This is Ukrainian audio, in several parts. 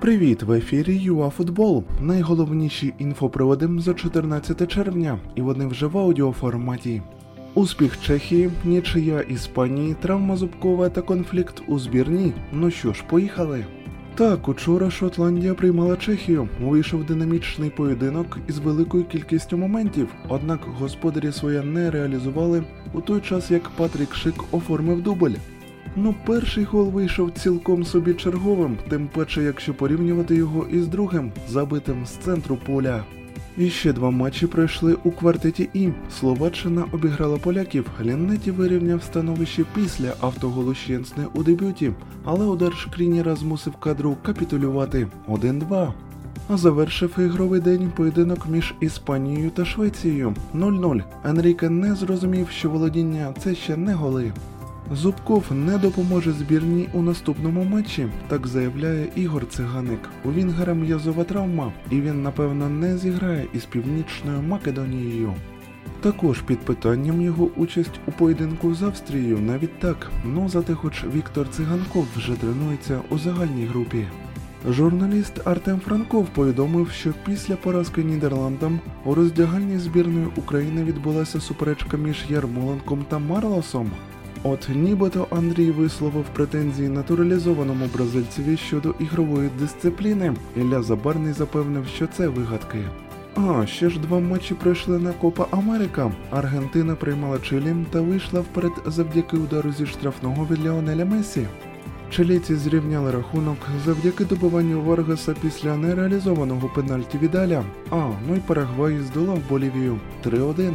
Привіт, в ефірі ЮАФутбол. Найголовніші інфоприводи за 14 червня, і вони вже в аудіоформаті. Успіх Чехії, нічия Іспанії, травма Зубкова та конфлікт у збірній. Ну що ж, поїхали. Так, учора Шотландія приймала Чехію. Вийшов динамічний поєдинок із великою кількістю моментів, однак господарі своє не реалізували у той час, як Патрік Шик оформив дубль. Ну, перший гол вийшов цілком собі черговим, тим паче, якщо порівнювати його із другим, забитим з центру поля. І ще два матчі пройшли у квартеті І. Словаччина обіграла поляків. Ліннеті вирівняв становище після автоголу Щенсне у дебюті, але удар Шкрініра змусив кадру капітулювати 1-2. А завершив ігровий день поєдинок між Іспанією та Швецією 0-0. Енріке не зрозумів, що володіння це ще не голи. Зубков не допоможе збірній у наступному матчі, так заявляє Ігор Циганик. У Вінгера м'язова травма, і він, напевно, не зіграє із Північною Македонією. Також під питанням його участь у поєдинку з Австрією навіть так, ну зате хоч Віктор Циганков вже тренується у загальній групі. Журналіст Артем Франков повідомив, що після поразки Нідерландам у роздягальні збірної України відбулася суперечка між Ярмоленком та Марлосом. От нібито Андрій висловив претензії натуралізованому бразильцеві щодо ігрової дисципліни. Ілля Забарний запевнив, що це вигадки. А ще ж два матчі пройшли на Копа Америка. Аргентина приймала Чилі та вийшла вперед завдяки удару зі штрафного від Леонеля Месі. Чилійці зрівняли рахунок завдяки добиванню Варгаса після нереалізованого пенальті Відаля. А, ну і Парагвай здолав Болівію 3-1.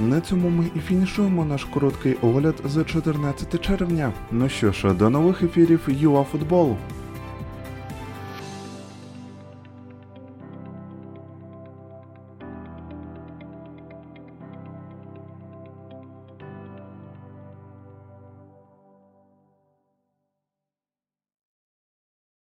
На цьому ми і фінішуємо наш короткий огляд за 14 червня. Ну що ж, до нових ефірів ЮАФутбол.